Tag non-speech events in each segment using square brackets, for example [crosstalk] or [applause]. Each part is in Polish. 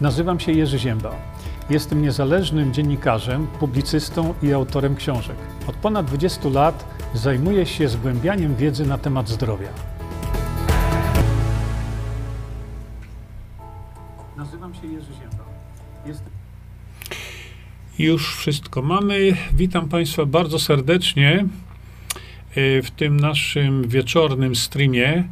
Nazywam się Jerzy Ziemba. Jestem niezależnym dziennikarzem, publicystą i autorem książek. Od ponad 20 lat zajmuję się zgłębianiem wiedzy na temat zdrowia. Nazywam się Jerzy Ziemba. Jestem... Już wszystko mamy. Witam Państwa bardzo serdecznie e, w tym naszym wieczornym streamie.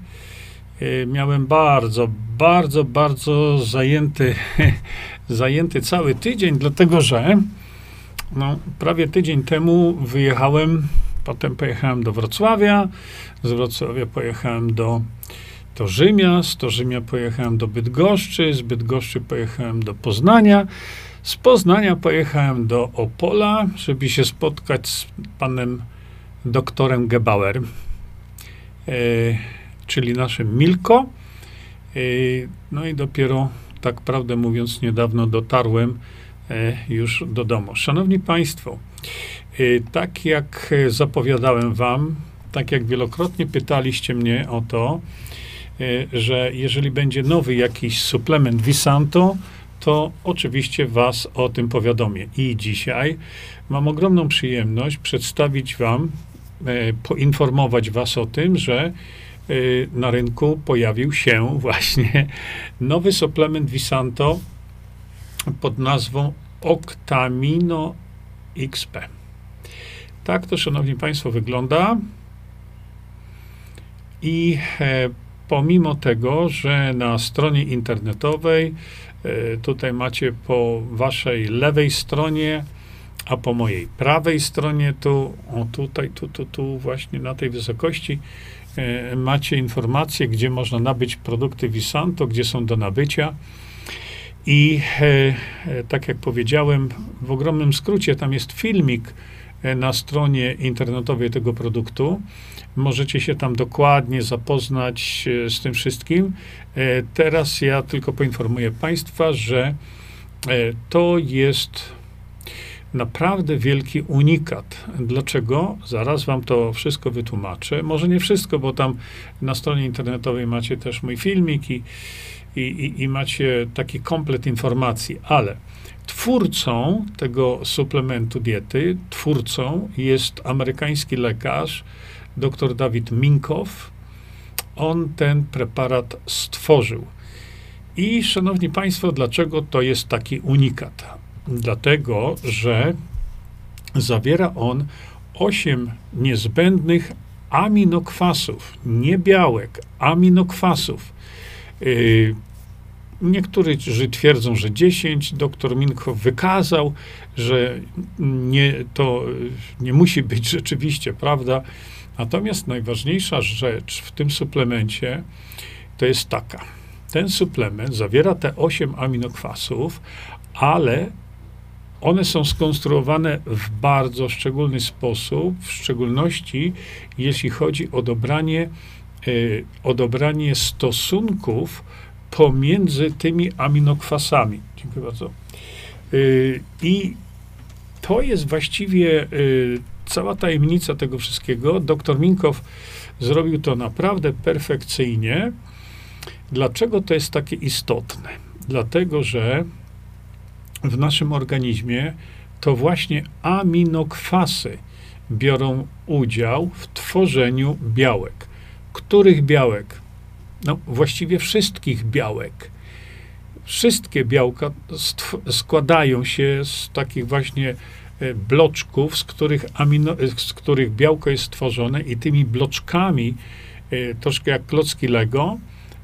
E, miałem bardzo, bardzo, bardzo zajęty, [laughs] zajęty cały tydzień, dlatego że no, prawie tydzień temu wyjechałem, potem pojechałem do Wrocławia, z Wrocławia pojechałem do, do Rzymia, z to Rzymia pojechałem do Bydgoszczy, z Bydgoszczy pojechałem do Poznania, z Poznania pojechałem do Opola, żeby się spotkać z panem doktorem Gebauer. E, czyli naszym Milko. Y, no i dopiero, tak prawdę mówiąc, niedawno dotarłem e, już do domu. Szanowni Państwo, y, tak jak zapowiadałem Wam, tak jak wielokrotnie pytaliście mnie o to, że jeżeli będzie nowy jakiś suplement Visanto, to oczywiście Was o tym powiadomię. I dzisiaj mam ogromną przyjemność przedstawić Wam, e, poinformować Was o tym, że na rynku pojawił się [laughs] właśnie nowy suplement Visanto pod nazwą Octamino XP. Tak to, szanowni państwo, wygląda. I e, pomimo tego, że na stronie internetowej, e, tutaj macie po waszej lewej stronie, a po mojej prawej stronie, tu, o tutaj, tu, tu, tu, właśnie na tej wysokości, macie informacje, gdzie można nabyć produkty Visanto, gdzie są do nabycia. I e, e, tak jak powiedziałem, w ogromnym skrócie tam jest filmik na stronie internetowej tego produktu. Możecie się tam dokładnie zapoznać z tym wszystkim. Teraz ja tylko poinformuję Państwa, że to jest naprawdę wielki unikat. Dlaczego? Zaraz wam to wszystko wytłumaczę. Może nie wszystko, bo tam na stronie internetowej macie też mój filmik i, i, i, macie taki komplet informacji, ale twórcą tego suplementu diety, twórcą jest amerykański lekarz, dr Dawid Minkow. On ten preparat stworzył. I szanowni Państwo, dlaczego to jest taki unikat? Dlatego że zawiera on osiem niezbędnych aminokwasów, nie białek, aminokwasów. Yy, Niektórzy twierdzą, że 10. Doktor Minko wykazał, że nie, to nie musi być rzeczywiście prawda. Natomiast najważniejsza rzecz w tym suplemencie to jest taka. Ten suplement zawiera te 8 aminokwasów, ale one są skonstruowane w bardzo szczególny sposób, w szczególności jeśli chodzi o dobranie, y, o dobranie stosunków pomiędzy tymi aminokwasami. Dziękuję bardzo. Y, I to jest właściwie y, cała tajemnica tego wszystkiego. Doktor Minkow zrobił to naprawdę perfekcyjnie. Dlaczego to jest takie istotne? Dlatego, że w naszym organizmie, to właśnie aminokwasy biorą udział w tworzeniu białek. Których białek? No, właściwie wszystkich białek. Wszystkie białka składają się z takich właśnie e, bloczków, z których, amino, z których białko jest stworzone i tymi bloczkami, e, troszkę jak klocki Lego,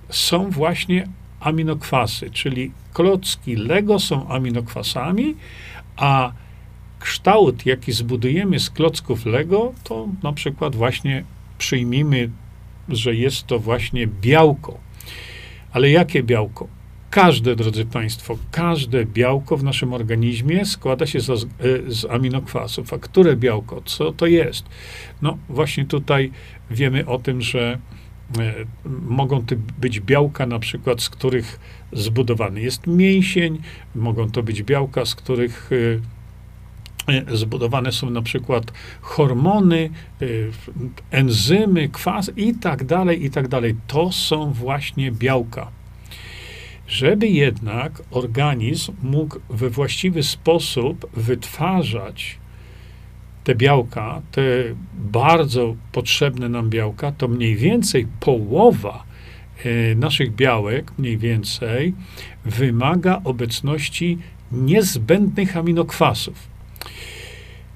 są właśnie aminokwasy, czyli klocki Lego są aminokwasami, a kształt, jaki zbudujemy z klocków Lego, to na przykład właśnie przyjmijmy, że jest to właśnie białko. Ale jakie białko? Każde, drodzy Państwo, każde białko w naszym organizmie składa się z, e, z, aminokwasów. A które białko? Co to jest? No, właśnie tutaj wiemy o tym, że E, mogą to być białka, na przykład, z których zbudowany jest mięsień, mogą to być białka, z których e, e, zbudowane są na przykład hormony, enzymy, kwas i tak dalej, i tak dalej. To są właśnie białka. żeby jednak organizm mógł we właściwy sposób wytwarzać te białka, te bardzo potrzebne nam białka, to mniej więcej połowa naszych białek, mniej więcej, wymaga obecności niezbędnych aminokwasów.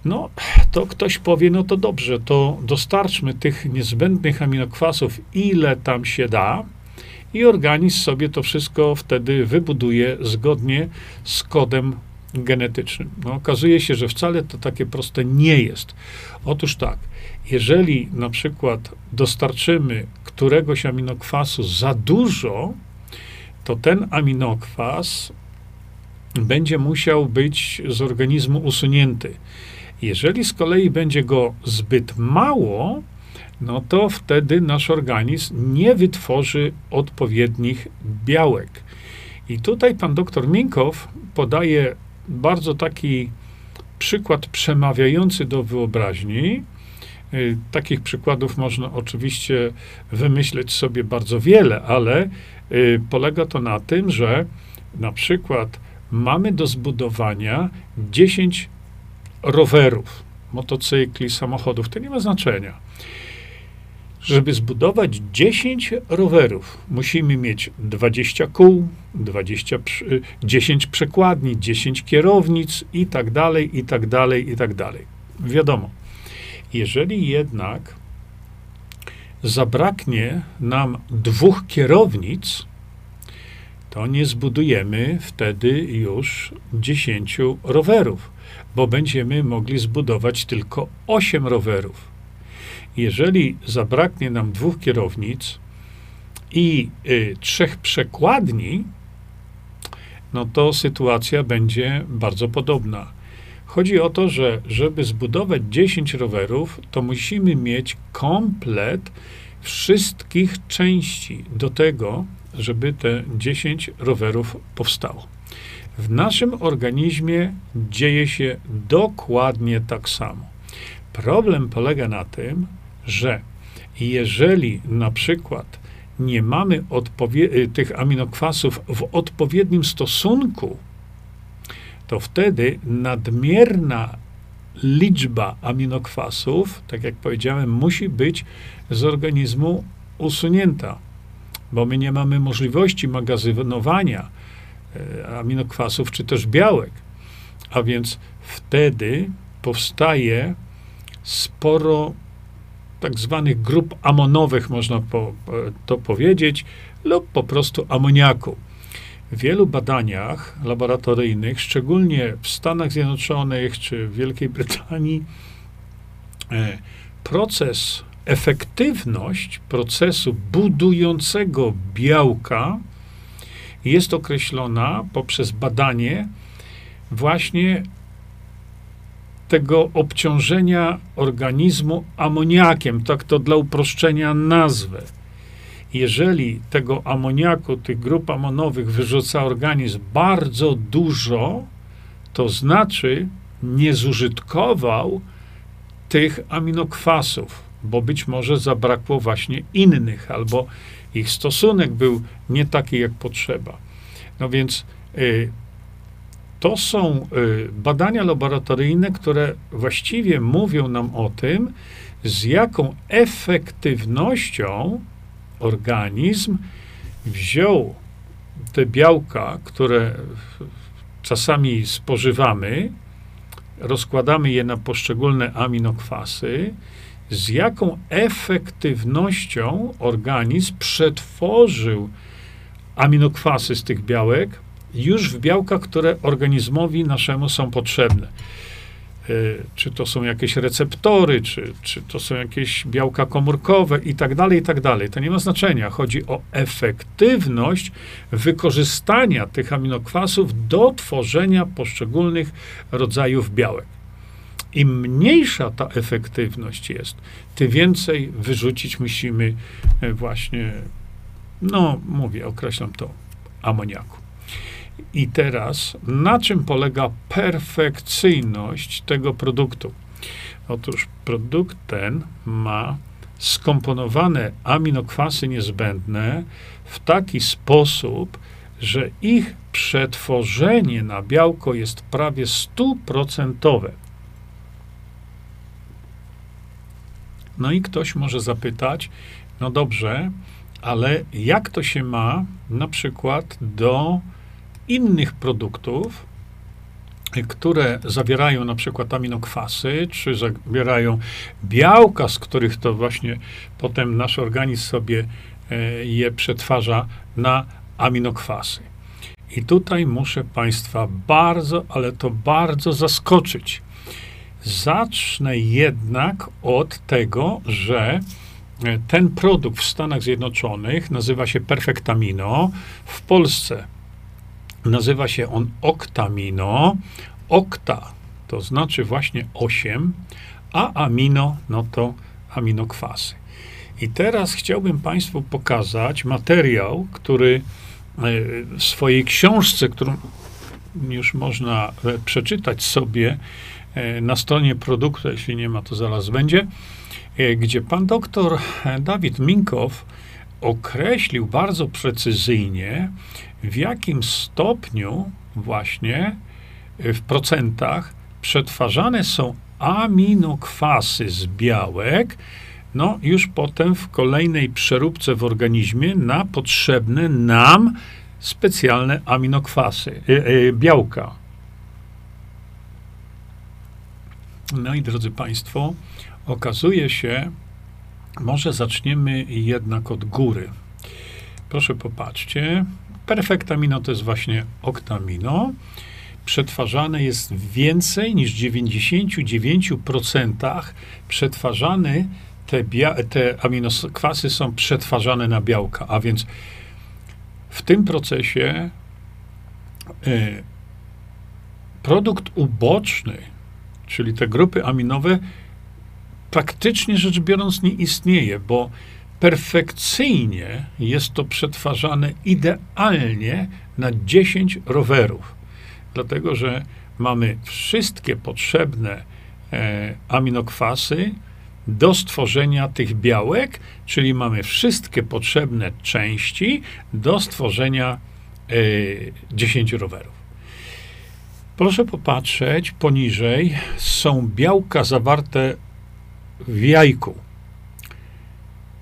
No, to ktoś powie, no to dobrze, to dostarczmy tych niezbędnych aminokwasów, ile tam się da, i organizm sobie to wszystko wtedy wybuduje zgodnie z kodem genetycznym. No, okazuje się, że wcale to takie proste nie jest. Otóż tak, jeżeli na przykład dostarczymy któregoś aminokwasu za dużo, to ten aminokwas będzie musiał być z organizmu usunięty. Jeżeli z kolei będzie go zbyt mało, no to wtedy nasz organizm nie wytworzy odpowiednich białek. I tutaj pan doktor Minkow podaje bardzo taki przykład przemawiający do wyobraźni. Y, takich przykładów można oczywiście wymyśleć sobie bardzo wiele, ale y, polega to na tym, że na przykład mamy do zbudowania 10 rowerów, motocykli, samochodów, to nie ma znaczenia. Żeby zbudować 10 rowerów, musimy mieć 20 kół, 20, 10 przekładni, 10 kierownic i tak dalej, i tak dalej, i tak dalej. Wiadomo, jeżeli jednak zabraknie nam dwóch kierownic, to nie zbudujemy wtedy już 10 rowerów, bo będziemy mogli zbudować tylko 8 rowerów. Jeżeli zabraknie nam dwóch kierownic i y, trzech przekładni, no to sytuacja będzie bardzo podobna. Chodzi o to, że żeby zbudować 10 rowerów, to musimy mieć komplet wszystkich części do tego, żeby te 10 rowerów powstało. W naszym organizmie dzieje się dokładnie tak samo. Problem polega na tym, że jeżeli na przykład nie mamy y, tych aminokwasów w odpowiednim stosunku, to wtedy nadmierna liczba aminokwasów, tak jak powiedziałem, musi być z organizmu usunięta, bo my nie mamy możliwości magazynowania e, aminokwasów czy też białek. A więc wtedy powstaje sporo tak zwanych grup amonowych, można po, to powiedzieć, lub po prostu amoniaku. W wielu badaniach laboratoryjnych, szczególnie w Stanach Zjednoczonych czy w Wielkiej Brytanii, e, proces, efektywność procesu budującego białka jest określona poprzez badanie właśnie tego obciążenia organizmu amoniakiem, tak to dla uproszczenia nazwę. Jeżeli tego amoniaku, tych grup amonowych wyrzuca organizm bardzo dużo, to znaczy nie zużytkował tych aminokwasów, bo być może zabrakło właśnie innych, albo ich stosunek był nie taki, jak potrzeba. No więc y, to są y, badania laboratoryjne, które właściwie mówią nam o tym, z jaką efektywnością organizm wziął te białka, które czasami spożywamy, rozkładamy je na poszczególne aminokwasy, z jaką efektywnością organizm przetworzył aminokwasy z tych białek już w białkach, które organizmowi naszemu są potrzebne. E, czy to są jakieś receptory, czy, czy to są jakieś białka komórkowe i tak dalej, i tak dalej. To nie ma znaczenia. Chodzi o efektywność wykorzystania tych aminokwasów do tworzenia poszczególnych rodzajów białek. Im mniejsza ta efektywność jest, tym więcej wyrzucić musimy e, właśnie, no mówię, określam to, amoniaku. I teraz, na czym polega perfekcyjność tego produktu? Otóż produkt ten ma skomponowane aminokwasy niezbędne w taki sposób, że ich przetworzenie na białko jest prawie stuprocentowe. No i ktoś może zapytać, no dobrze, ale jak to się ma na przykład do innych produktów, które zawierają na przykład aminokwasy, czy zawierają białka, z których to właśnie potem nasz organizm sobie e, je przetwarza na aminokwasy. I tutaj muszę Państwa bardzo, ale to bardzo zaskoczyć. Zacznę jednak od tego, że e, ten produkt w Stanach Zjednoczonych nazywa się Perfectamino. W Polsce nazywa się on Octamino. Okta to znaczy właśnie 8, a amino no to aminokwasy. I teraz chciałbym Państwu pokazać materiał, który e, w swojej książce, którą już można e, przeczytać sobie E, na stronie produktu, jeśli nie ma, to zaraz będzie, gdzie pan doktor Dawid Minkow określił bardzo precyzyjnie, w jakim stopniu właśnie e, w procentach przetwarzane są aminokwasy z białek, no już potem w kolejnej przeróbce w organizmie na potrzebne nam specjalne aminokwasy, białka. No i drodzy Państwo, okazuje się, może zaczniemy jednak od góry. Proszę popatrzcie. Perfektamino to jest właśnie oktamino. Przetwarzane jest więcej niż 99% przetwarzany, te, te aminokwasy są przetwarzane na białka, a więc w tym procesie y, produkt uboczny czyli te grupy aminowe, praktycznie rzecz biorąc nie istnieje, bo perfekcyjnie jest to przetwarzane idealnie na 10 rowerów. Dlatego, że mamy wszystkie potrzebne e, aminokwasy do stworzenia tych białek, czyli mamy wszystkie potrzebne części do stworzenia e, 10 rowerów. Proszę popatrzeć, poniżej są białka zawarte w jajku.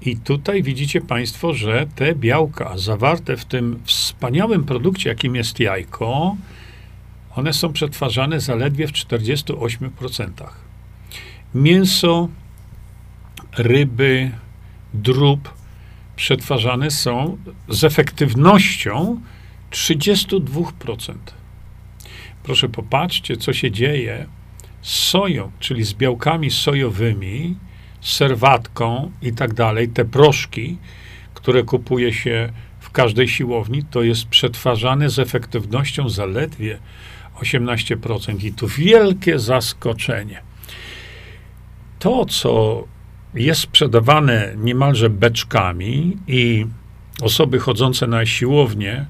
I tutaj widzicie Państwo, że te białka zawarte w tym wspaniałym produkcie, jakim jest jajko, one są przetwarzane zaledwie w 48%. Mięso, ryby, drób przetwarzane są z efektywnością 32%. Proszę popatrzcie, co się dzieje soją, czyli z białkami sojowymi, serwatką i tak dalej. Te proszki, które kupuje się w każdej siłowni, to jest przetwarzane z efektywnością zaledwie 18%. I tu wielkie zaskoczenie. To, co jest sprzedawane niemalże beczkami i osoby chodzące na siłownię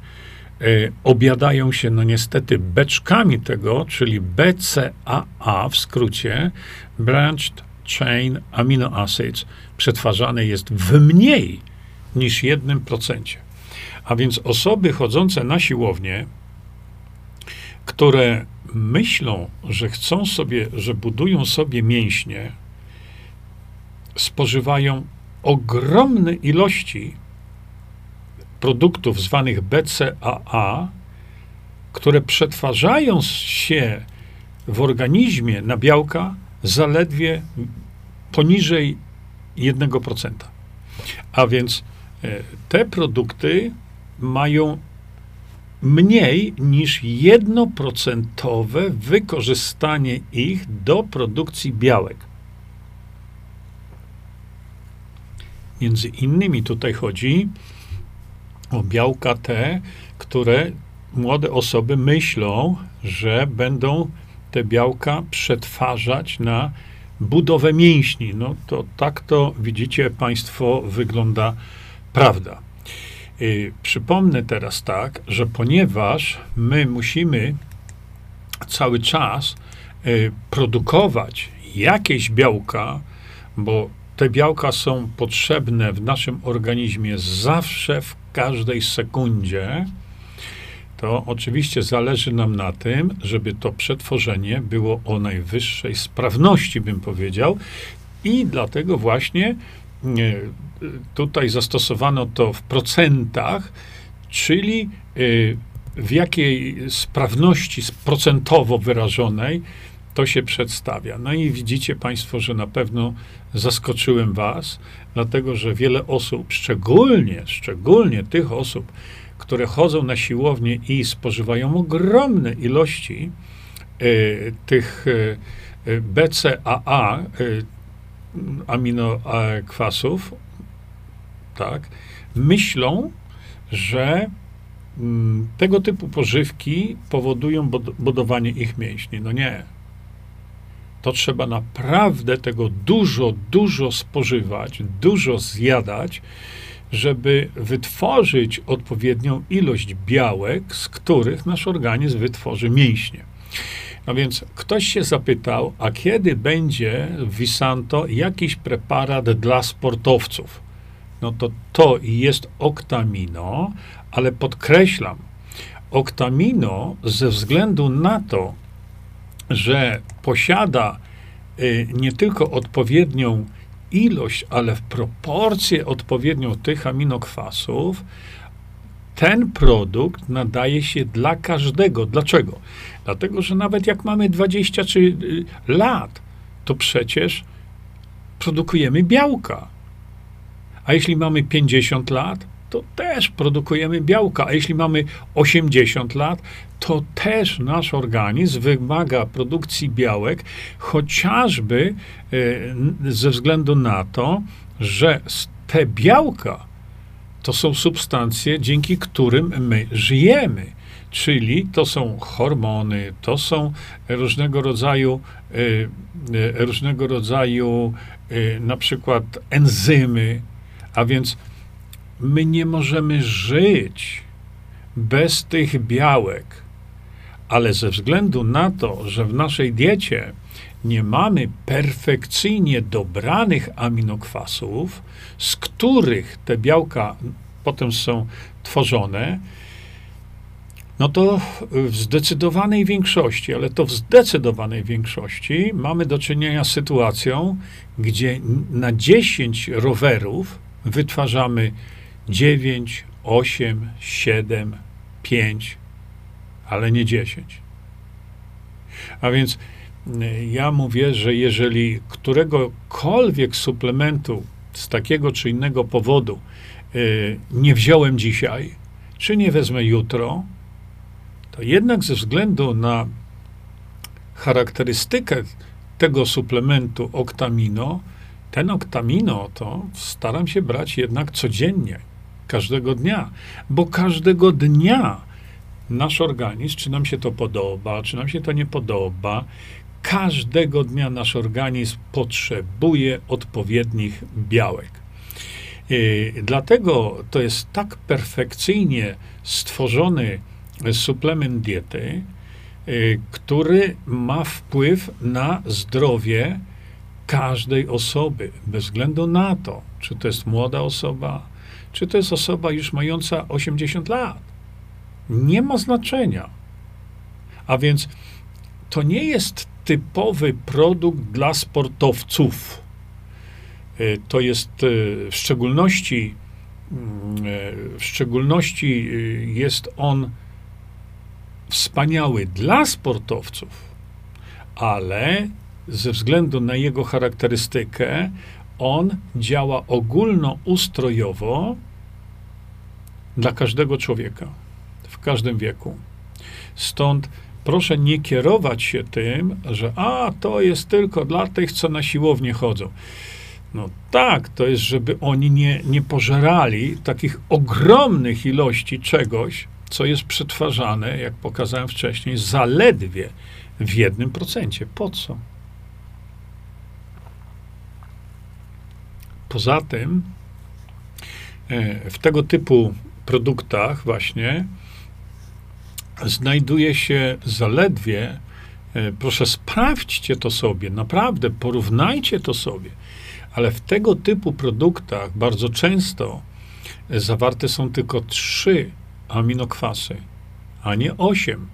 Y, obiadają się, no niestety, beczkami tego, czyli BCAA w skrócie, Branched Chain Amino Acids, przetwarzane jest w mniej niż 1%. A więc osoby chodzące na siłownię, które myślą, że chcą sobie, że budują sobie mięśnie, spożywają ogromne ilości produktów zwanych BCAA, które przetwarzają się w organizmie na białka zaledwie poniżej 1%. A więc e, te produkty mają mniej niż 1% wykorzystanie ich do produkcji białek. Między innymi tutaj chodzi o białka te, które młode osoby myślą, że będą te białka przetwarzać na budowę mięśni. No to tak to widzicie Państwo wygląda prawda. I przypomnę teraz tak, że ponieważ my musimy cały czas y, produkować jakieś białka, bo te białka są potrzebne w naszym organizmie zawsze, w każdej sekundzie, to oczywiście zależy nam na tym, żeby to przetworzenie było o najwyższej sprawności, bym powiedział. I dlatego właśnie tutaj zastosowano to w procentach, czyli y, w jakiej sprawności procentowo wyrażonej to się przedstawia. No i widzicie Państwo, że na pewno zaskoczyłem Was, dlatego że wiele osób, szczególnie, szczególnie tych osób, które chodzą na siłownię i spożywają ogromne ilości y, tych y, BCAA, y, aminokwasów, tak, myślą, że mm, tego typu pożywki powodują budowanie ich mięśni. No nie. To trzeba naprawdę tego dużo, dużo spożywać, dużo zjadać, żeby wytworzyć odpowiednią ilość białek, z których nasz organizm wytworzy mięśnie. No więc ktoś się zapytał, a kiedy będzie w Visanto jakiś preparat dla sportowców? No to to jest oktamino, ale podkreślam, oktamino ze względu na to, że posiada y, nie tylko odpowiednią ilość, ale w proporcję odpowiednią tych aminokwasów, ten produkt nadaje się dla każdego. Dlaczego? Dlatego, że nawet jak mamy 20 czy y, lat, to przecież produkujemy białka. A jeśli mamy 50 lat, to też produkujemy białka. A jeśli mamy 80 lat, to też nasz organizm wymaga produkcji białek, chociażby y, ze względu na to, że te białka to są substancje, dzięki którym my żyjemy. Czyli to są hormony, to są różnego rodzaju, y, y, różnego rodzaju na przykład enzymy, a więc my nie możemy żyć bez tych białek, ale ze względu na to, że w naszej diecie nie mamy perfekcyjnie dobranych aminokwasów, z których te białka potem są tworzone, no to w zdecydowanej większości, ale to w zdecydowanej większości mamy do czynienia z sytuacją, gdzie na 10 rowerów wytwarzamy 9, 8, 7, 5, ale nie 10. A więc ja mówię, że jeżeli któregokolwiek suplementu z takiego czy innego powodu y, nie wziąłem dzisiaj, czy nie wezmę jutro, to jednak ze względu na charakterystykę tego suplementu oktamino, ten oktamino to staram się brać jednak codziennie, każdego dnia, bo każdego dnia nasz organizm, czy nam się to podoba, czy nam się to nie podoba, każdego dnia nasz organizm potrzebuje odpowiednich białek. Dlatego to jest tak perfekcyjnie stworzony suplement diety, y, który ma wpływ na zdrowie każdej osoby, bez względu na to, czy to jest młoda osoba, czy to jest osoba już mająca 80 lat. Nie ma znaczenia. A więc to nie jest typowy produkt dla sportowców. Y, to jest y, w szczególności, mm, w szczególności jest on wspaniały dla sportowców, ale ze względu na jego charakterystykę, on działa ogólnoustrojowo dla każdego człowieka, w każdym wieku. Stąd proszę nie kierować się tym, że a, to jest tylko dla tych, co na siłownię chodzą. No tak, to jest, żeby oni nie, nie pożerali takich ogromnych ilości czegoś, co jest przetwarzane, jak pokazałem wcześniej, zaledwie w jednym procencie. Po co? Poza tym, e, w tego typu produktach właśnie znajduje się zaledwie, e, proszę sprawdźcie to sobie, naprawdę porównajcie to sobie, ale w tego typu produktach bardzo często zawarte są tylko trzy aminokwasy, a nie 8.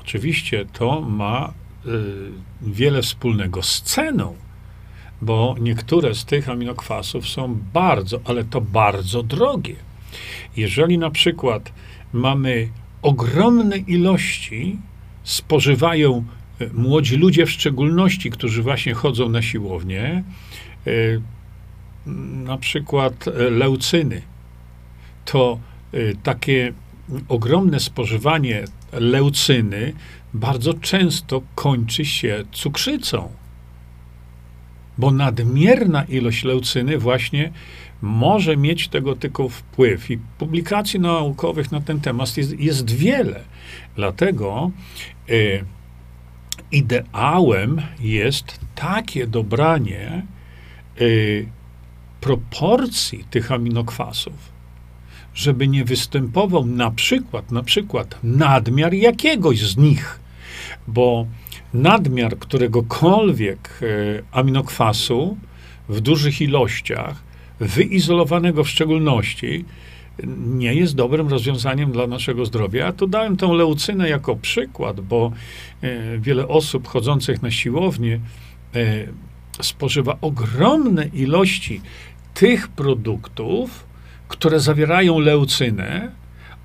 Oczywiście to ma y, wiele wspólnego z ceną, bo niektóre z tych aminokwasów są bardzo, ale to bardzo drogie. Jeżeli na przykład mamy ogromne ilości, spożywają y, młodzi ludzie w szczególności, którzy właśnie chodzą na siłownię, y, na przykład y, leucyny, to takie ogromne spożywanie leucyny bardzo często kończy się cukrzycą. Bo nadmierna ilość leucyny właśnie może mieć tego typu wpływ. I publikacji naukowych na ten temat jest, jest wiele. Dlatego y, ideałem jest takie dobranie y, proporcji tych aminokwasów, żeby nie występował na przykład, na przykład nadmiar jakiegoś z nich, bo nadmiar któregokolwiek e, aminokwasu w dużych ilościach, wyizolowanego w szczególności, nie jest dobrym rozwiązaniem dla naszego zdrowia. Ja tu dałem tą leucynę jako przykład, bo e, wiele osób chodzących na siłownię e, spożywa ogromne ilości tych produktów, które zawierają leucynę,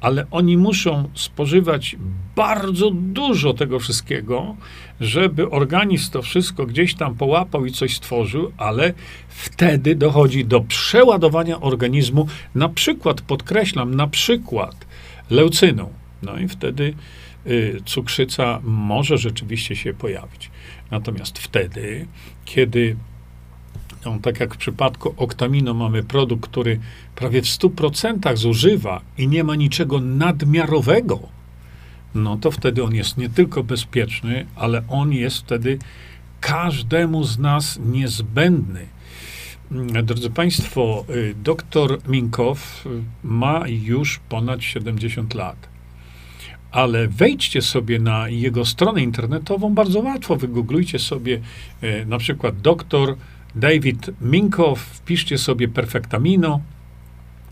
ale oni muszą spożywać bardzo dużo tego wszystkiego, żeby organizm to wszystko gdzieś tam połapał i coś stworzył, ale wtedy dochodzi do przeładowania organizmu, na przykład, podkreślam, na przykład leucyną. No i wtedy y, cukrzyca może rzeczywiście się pojawić. Natomiast wtedy, kiedy no, tak jak w przypadku oktamino mamy produkt, który prawie w 100% zużywa i nie ma niczego nadmiarowego, no to wtedy on jest nie tylko bezpieczny, ale on jest wtedy każdemu z nas niezbędny. Drodzy Państwo, y, doktor Minkow ma już ponad 70 lat. Ale wejdźcie sobie na jego stronę internetową, bardzo łatwo. Wygooglujcie sobie y, na przykład doktor David Minkow, wpiszcie sobie Perfectamino,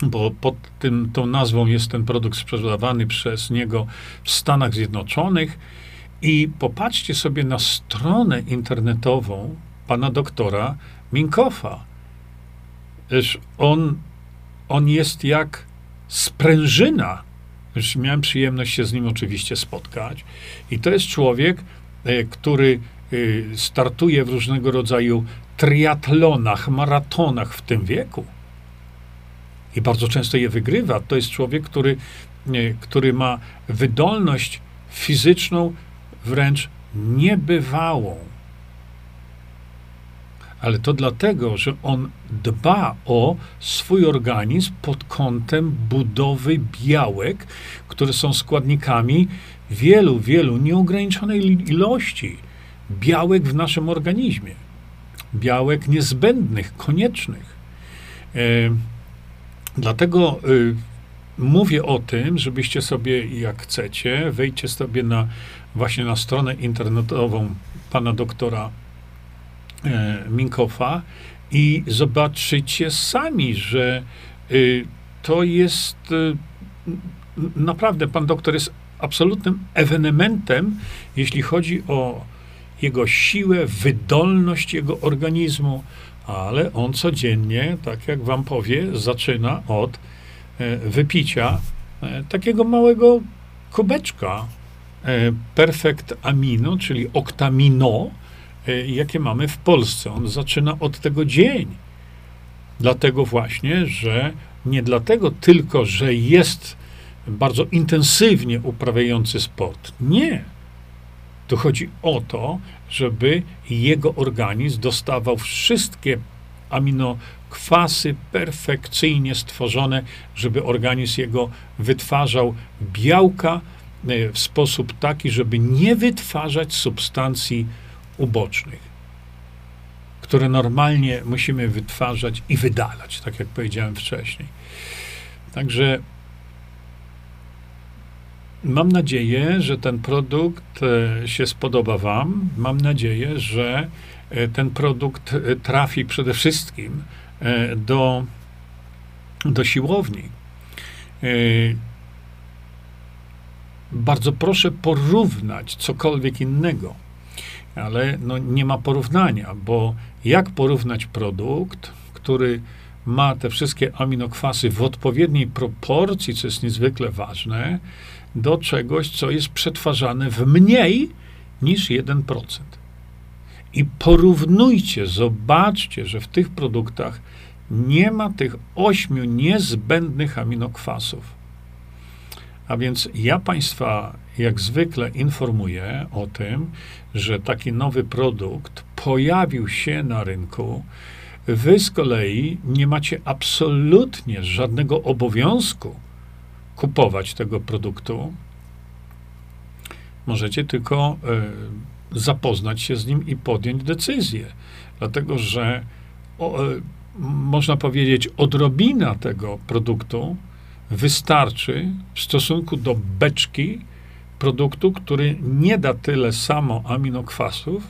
bo pod tym, tą nazwą jest ten produkt sprzedawany przez niego w Stanach Zjednoczonych. I popatrzcie sobie na stronę internetową pana doktora Minkofa. On, on jest jak sprężyna. Już miałem przyjemność się z nim oczywiście spotkać. I to jest człowiek, e, który e, startuje w różnego rodzaju triatlonach, maratonach w tym wieku. I bardzo często je wygrywa. To jest człowiek, który, który ma wydolność fizyczną wręcz niebywałą. Ale to dlatego, że on dba o swój organizm pod kątem budowy białek, które są składnikami wielu, wielu nieograniczonej ilości białek w naszym organizmie białek niezbędnych, koniecznych. E, dlatego y, mówię o tym, żebyście sobie, jak chcecie, wejdźcie sobie na właśnie na stronę internetową pana doktora e, Minkofa i zobaczycie sami, że y, to jest y, naprawdę, pan doktor jest absolutnym ewenementem, jeśli chodzi o jego siłę, wydolność jego organizmu, ale on codziennie, tak jak wam powie, zaczyna od e, wypicia e, takiego małego kubeczka e, Perfect Amino, czyli oktamino, jakie mamy w Polsce. On zaczyna od tego dzień. Dlatego właśnie, że nie dlatego tylko, że jest bardzo intensywnie uprawiający sport. Nie. Tu chodzi o to, żeby jego organizm dostawał wszystkie aminokwasy perfekcyjnie stworzone, żeby organizm jego wytwarzał białka e, w sposób taki, żeby nie wytwarzać substancji ubocznych, które normalnie musimy wytwarzać i wydalać, tak jak powiedziałem wcześniej. Także Mam nadzieję, że ten produkt e, się spodoba Wam. Mam nadzieję, że e, ten produkt e, trafi przede wszystkim do, do siłowni. bardzo proszę porównać cokolwiek innego. Ale no, nie ma porównania, bo jak porównać produkt, który ma te wszystkie aminokwasy w odpowiedniej proporcji, co jest niezwykle ważne, do czegoś, co jest przetwarzane w mniej niż 1%. I porównujcie, zobaczcie, że w tych produktach nie ma tych ośmiu niezbędnych aminokwasów. A więc ja Państwa jak zwykle informuję o tym, że taki nowy produkt pojawił się na rynku. Wy z kolei nie macie absolutnie żadnego obowiązku kupować tego produktu. Możecie tylko y, zapoznać się z nim i podjąć decyzję. Dlatego, że o, y, można powiedzieć, odrobina tego produktu wystarczy w stosunku do beczki produktu, który nie da tyle samo aminokwasów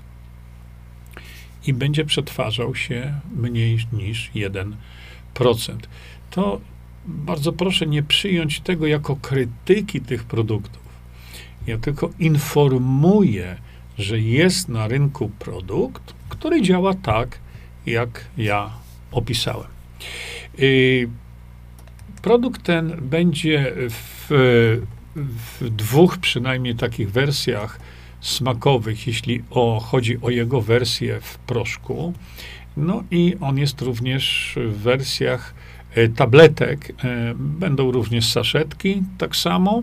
i będzie przetwarzał się mniej niż 1%. To bardzo proszę nie przyjąć tego jako krytyki tych produktów. Ja tylko informuję, że jest na rynku produkt, który działa tak, jak ja opisałem. Y, produkt ten będzie w, w dwóch przynajmniej takich wersjach smakowych, jeśli o, chodzi o jego wersję w proszku. No i on jest również w wersjach tabletek. E, będą również saszetki, tak samo.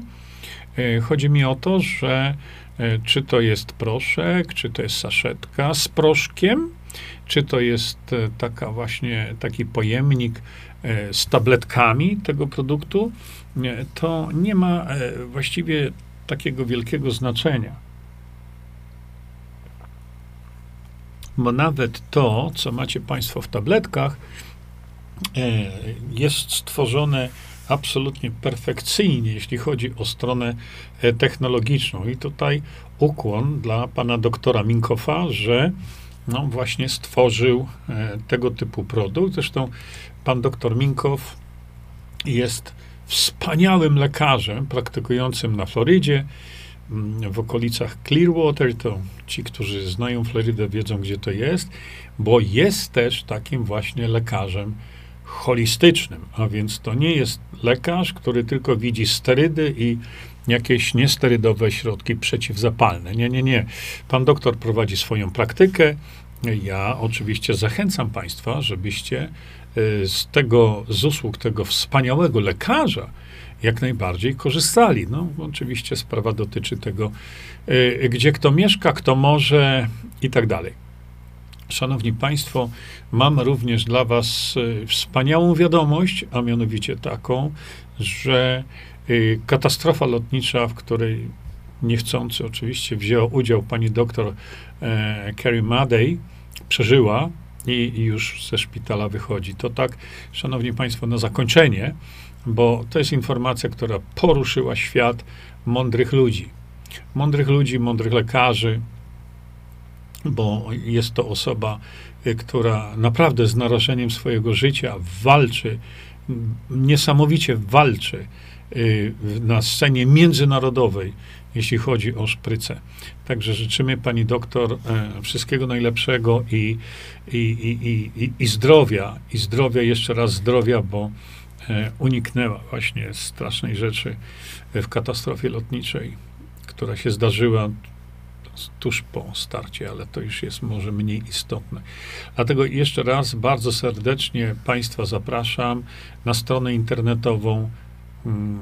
E, chodzi mi o to, że czy to jest proszek, czy to jest saszetka z proszkiem, czy to jest e, taka właśnie taki pojemnik e, z tabletkami tego produktu, to nie ma e, właściwie takiego wielkiego znaczenia. Bo nawet to, co macie Państwo w tabletkach, jest stworzone absolutnie perfekcyjnie, jeśli chodzi o stronę technologiczną. I tutaj ukłon dla pana doktora Minkofa, że no, właśnie stworzył e, tego typu produkt. Zresztą pan doktor Minkow jest wspaniałym lekarzem praktykującym na Florydzie, w okolicach Clearwater. To ci, którzy znają Florydę, wiedzą, gdzie to jest, bo jest też takim właśnie lekarzem holistycznym. A więc to nie jest lekarz, który tylko widzi sterydy i jakieś niesterydowe środki przeciwzapalne. Nie, nie, nie. Pan doktor prowadzi swoją praktykę. Ja oczywiście zachęcam Państwa, żebyście y, z tego, z usług tego wspaniałego lekarza jak najbardziej korzystali. No, oczywiście sprawa dotyczy tego, y, gdzie kto mieszka, kto może i tak dalej. Szanowni Państwo, mam również dla Was y, wspaniałą wiadomość, a mianowicie taką, że Y, katastrofa lotnicza, w której niechcący oczywiście wzięła udział pani doktor e, Carrie Madej, przeżyła i już ze szpitala wychodzi. To tak, szanowni państwo, na zakończenie, bo to jest informacja, która poruszyła świat mądrych ludzi. Mądrych ludzi, mądrych lekarzy, bo jest to osoba, y, która naprawdę z narażeniem swojego życia walczy, niesamowicie walczy Y, na scenie międzynarodowej, jeśli chodzi o szprycę. Także życzymy pani doktor e, wszystkiego najlepszego i, i, i, i, i zdrowia. I zdrowia, jeszcze raz zdrowia, bo e, uniknęła właśnie strasznej rzeczy w katastrofie lotniczej, która się zdarzyła tuż po starcie, ale to już jest może mniej istotne. Dlatego jeszcze raz bardzo serdecznie Państwa zapraszam na stronę internetową Mm,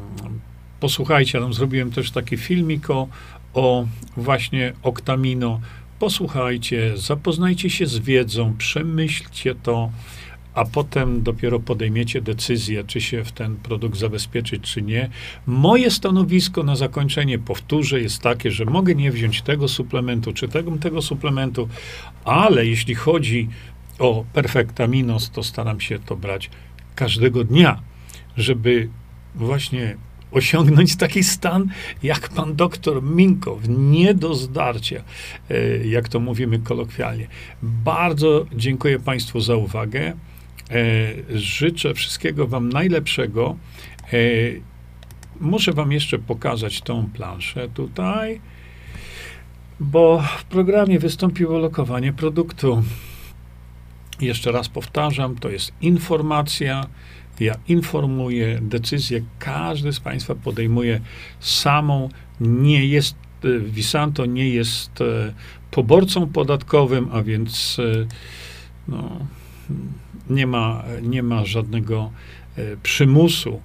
posłuchajcie, tam zrobiłem też taki filmik o, o właśnie Octamino. Posłuchajcie, zapoznajcie się z wiedzą, przemyślcie to, a potem dopiero podejmiecie decyzję, czy się w ten produkt zabezpieczyć, czy nie. Moje stanowisko na zakończenie, powtórzę, jest takie, że mogę nie wziąć tego suplementu, czy tego, tego suplementu, ale jeśli chodzi o perfektaminos, to staram się to brać każdego dnia, żeby właśnie osiągnąć taki stan, jak pan doktor Minkow, nie do zdarcia, e, jak to mówimy kolokwialnie. Bardzo dziękuję Państwu za uwagę. E, życzę wszystkiego Wam najlepszego. E, muszę Wam jeszcze pokazać tą planszę tutaj, bo w programie wystąpiło lokowanie produktu. Jeszcze raz powtarzam, to jest informacja. Ja informuję, decyzję każdy z Państwa podejmuje samą. Nie jest, e, Visanto nie jest poborcą podatkowym, a więc no, nie, ma, nie ma żadnego przymusu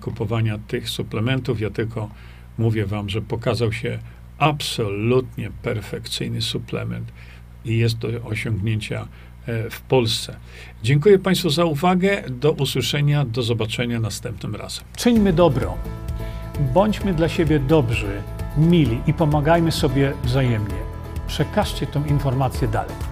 kupowania tych suplementów. Ja tylko mówię Wam, że pokazał się absolutnie perfekcyjny suplement i jest do osiągnięcia E, w Polsce. Dziękuję Państwu za uwagę. Do usłyszenia, do zobaczenia następnym razem. Czyńmy dobro. Bądźmy dla siebie dobrzy, mili i pomagajmy sobie wzajemnie. Przekażcie tę informację dalej.